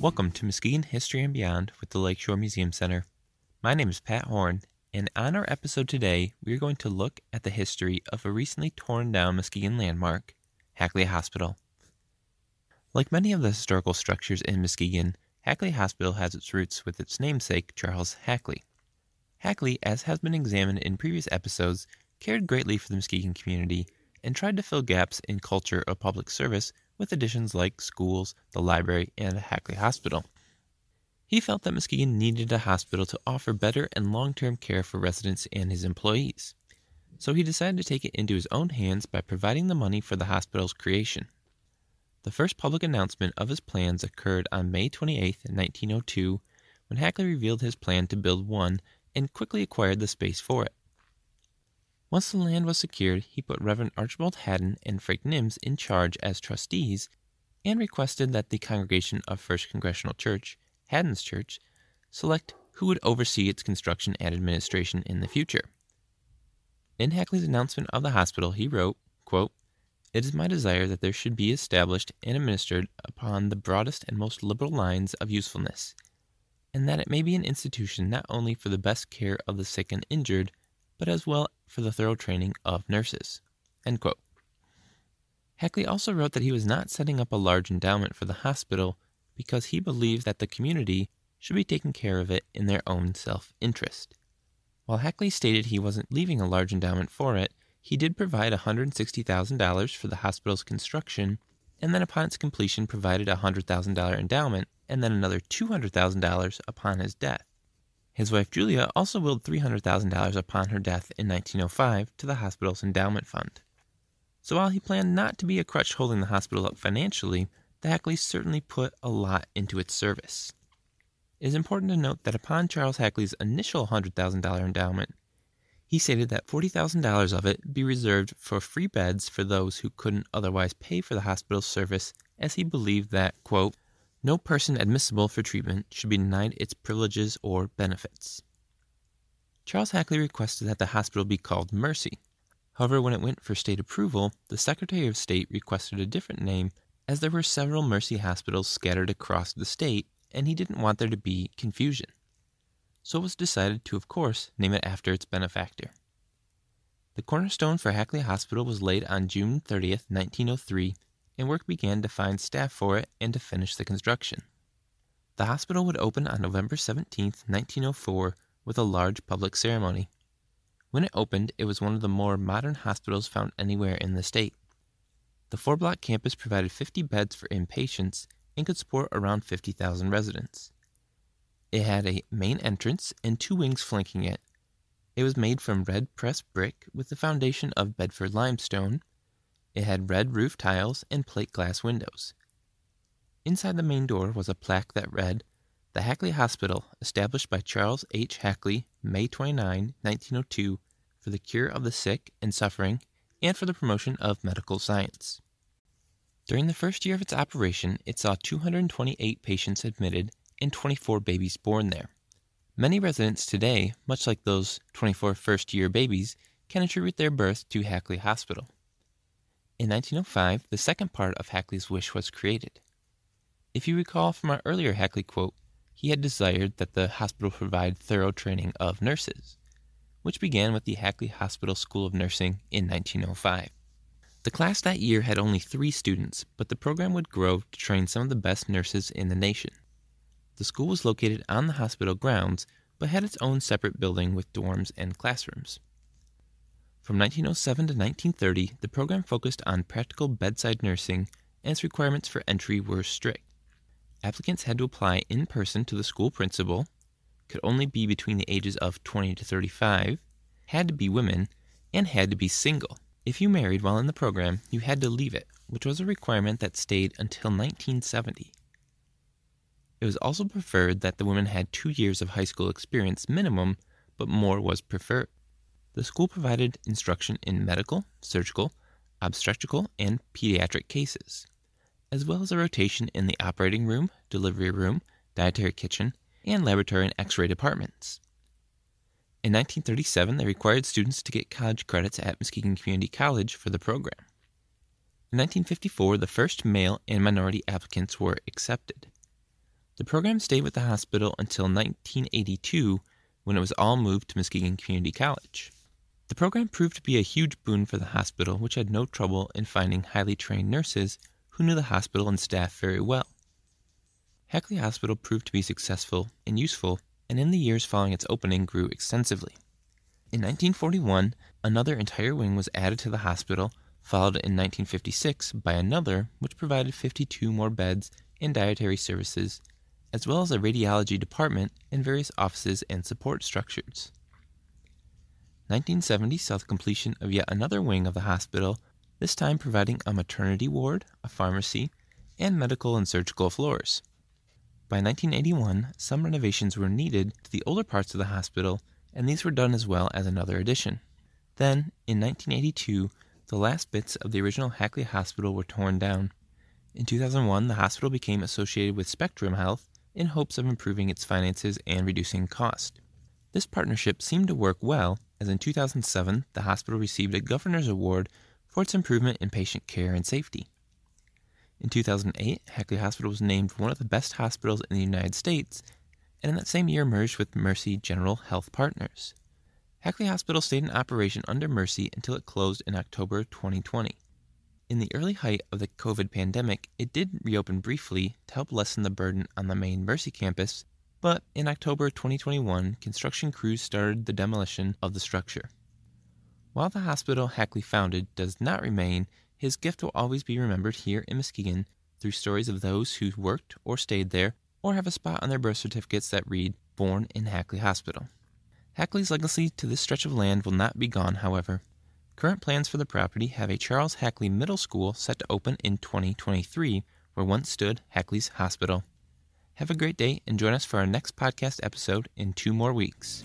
Welcome to Muskegon History and Beyond with the Lakeshore Museum Center. My name is Pat Horn, and on our episode today, we are going to look at the history of a recently torn down Muskegon landmark, Hackley Hospital. Like many of the historical structures in Muskegon, Hackley Hospital has its roots with its namesake, Charles Hackley. Hackley, as has been examined in previous episodes, cared greatly for the Muskegon community and tried to fill gaps in culture of public service with additions like schools, the library, and Hackley Hospital. He felt that Muskegon needed a hospital to offer better and long term care for residents and his employees. So he decided to take it into his own hands by providing the money for the hospital's creation. The first public announcement of his plans occurred on May 28, 1902, when Hackley revealed his plan to build one and quickly acquired the space for it. Once the land was secured, he put Reverend Archibald Haddon and Frank Nims in charge as trustees and requested that the congregation of First Congregational Church, Haddon's Church, select who would oversee its construction and administration in the future. In Hackley's announcement of the hospital, he wrote, quote, It is my desire that there should be established and administered upon the broadest and most liberal lines of usefulness, and that it may be an institution not only for the best care of the sick and injured, but as well for the thorough training of nurses. Hackley also wrote that he was not setting up a large endowment for the hospital because he believed that the community should be taking care of it in their own self interest. While Hackley stated he wasn't leaving a large endowment for it, he did provide $160,000 for the hospital's construction, and then upon its completion provided a $100,000 endowment and then another $200,000 upon his death. His wife Julia also willed $300,000 upon her death in 1905 to the hospital's endowment fund. So while he planned not to be a crutch holding the hospital up financially, the Hackleys certainly put a lot into its service. It is important to note that upon Charles Hackley's initial $100,000 endowment, he stated that $40,000 of it be reserved for free beds for those who couldn't otherwise pay for the hospital's service, as he believed that, quote, no person admissible for treatment should be denied its privileges or benefits. Charles Hackley requested that the hospital be called Mercy. However, when it went for state approval, the Secretary of State requested a different name as there were several Mercy hospitals scattered across the state and he didn't want there to be confusion. So it was decided to, of course, name it after its benefactor. The cornerstone for Hackley Hospital was laid on June 30th, 1903, and work began to find staff for it and to finish the construction. The hospital would open on November 17, 1904, with a large public ceremony. When it opened, it was one of the more modern hospitals found anywhere in the state. The four block campus provided 50 beds for inpatients and could support around 50,000 residents. It had a main entrance and two wings flanking it. It was made from red pressed brick with the foundation of Bedford limestone it had red roof tiles and plate glass windows. Inside the main door was a plaque that read, The Hackley Hospital, established by Charles H. Hackley, May 29, 1902, for the cure of the sick and suffering and for the promotion of medical science. During the first year of its operation, it saw 228 patients admitted and 24 babies born there. Many residents today, much like those 24 first year babies, can attribute their birth to Hackley Hospital. In 1905, the second part of Hackley's wish was created. If you recall from our earlier Hackley quote, he had desired that the hospital provide thorough training of nurses, which began with the Hackley Hospital School of Nursing in 1905. The class that year had only three students, but the program would grow to train some of the best nurses in the nation. The school was located on the hospital grounds, but had its own separate building with dorms and classrooms. From 1907 to 1930, the program focused on practical bedside nursing, and its requirements for entry were strict. Applicants had to apply in person to the school principal, could only be between the ages of 20 to 35, had to be women, and had to be single. If you married while in the program, you had to leave it, which was a requirement that stayed until 1970. It was also preferred that the women had two years of high school experience minimum, but more was preferred. The school provided instruction in medical, surgical, obstetrical, and pediatric cases, as well as a rotation in the operating room, delivery room, dietary kitchen, and laboratory and x ray departments. In 1937, they required students to get college credits at Muskegon Community College for the program. In 1954, the first male and minority applicants were accepted. The program stayed with the hospital until 1982 when it was all moved to Muskegon Community College. The program proved to be a huge boon for the hospital, which had no trouble in finding highly trained nurses who knew the hospital and staff very well. Hackley Hospital proved to be successful and useful, and in the years following its opening grew extensively. In 1941, another entire wing was added to the hospital, followed in 1956 by another which provided 52 more beds and dietary services, as well as a radiology department and various offices and support structures. 1970 saw the completion of yet another wing of the hospital, this time providing a maternity ward, a pharmacy, and medical and surgical floors. By 1981, some renovations were needed to the older parts of the hospital, and these were done as well as another addition. Then, in 1982, the last bits of the original Hackley Hospital were torn down. In 2001, the hospital became associated with Spectrum Health in hopes of improving its finances and reducing cost. This partnership seemed to work well, as in 2007, the hospital received a Governor's Award for its improvement in patient care and safety. In 2008, Hackley Hospital was named one of the best hospitals in the United States, and in that same year merged with Mercy General Health Partners. Hackley Hospital stayed in operation under Mercy until it closed in October 2020. In the early height of the COVID pandemic, it did reopen briefly to help lessen the burden on the main Mercy campus, but in October 2021, construction crews started the demolition of the structure. While the hospital Hackley founded does not remain, his gift will always be remembered here in Muskegon through stories of those who worked or stayed there or have a spot on their birth certificates that read, Born in Hackley Hospital. Hackley's legacy to this stretch of land will not be gone, however. Current plans for the property have a Charles Hackley Middle School set to open in 2023, where once stood Hackley's Hospital. Have a great day and join us for our next podcast episode in two more weeks.